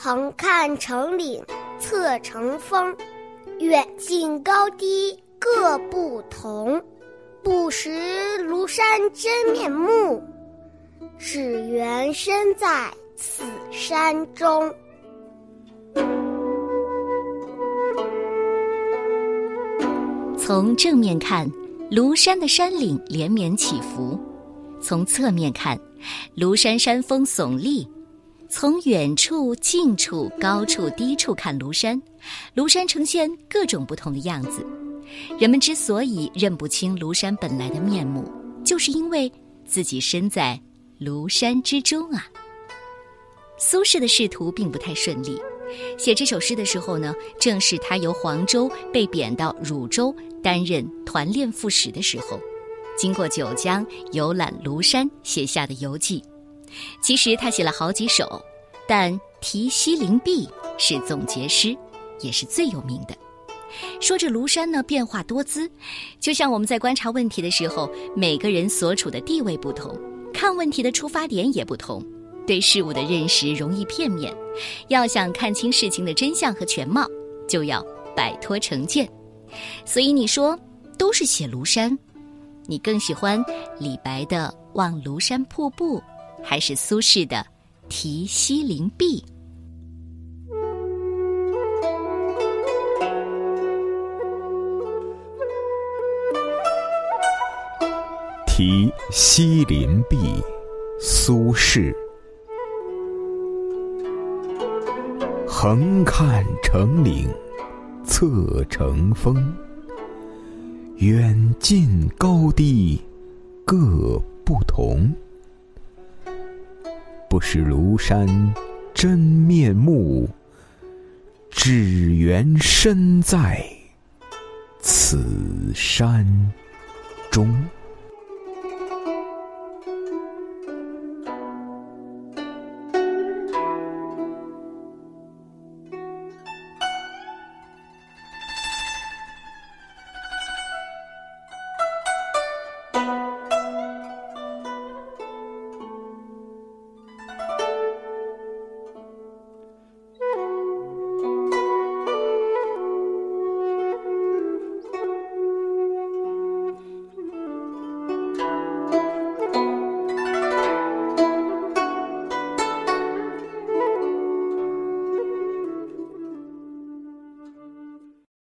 横看成岭侧成峰，远近高低各不同。不识庐山真面目，只缘身在此山中。从正面看，庐山的山岭连绵起伏；从侧面看，庐山山峰耸立；从远处、近处、高处、低处看庐山，庐山呈现各种不同的样子。人们之所以认不清庐山本来的面目，就是因为自己身在庐山之中啊。苏轼的仕途并不太顺利，写这首诗的时候呢，正是他由黄州被贬到汝州担任团练副使的时候，经过九江游览庐山写下的游记。其实他写了好几首，但《题西林壁》是总结诗，也是最有名的。说着庐山呢，变化多姿，就像我们在观察问题的时候，每个人所处的地位不同，看问题的出发点也不同，对事物的认识容易片面。要想看清事情的真相和全貌，就要摆脱成见。所以你说都是写庐山，你更喜欢李白的《望庐山瀑布》，还是苏轼的《题西林壁》？题西林壁，苏轼。横看成岭侧成峰，远近高低各不同。不识庐山真面目，只缘身在此山中。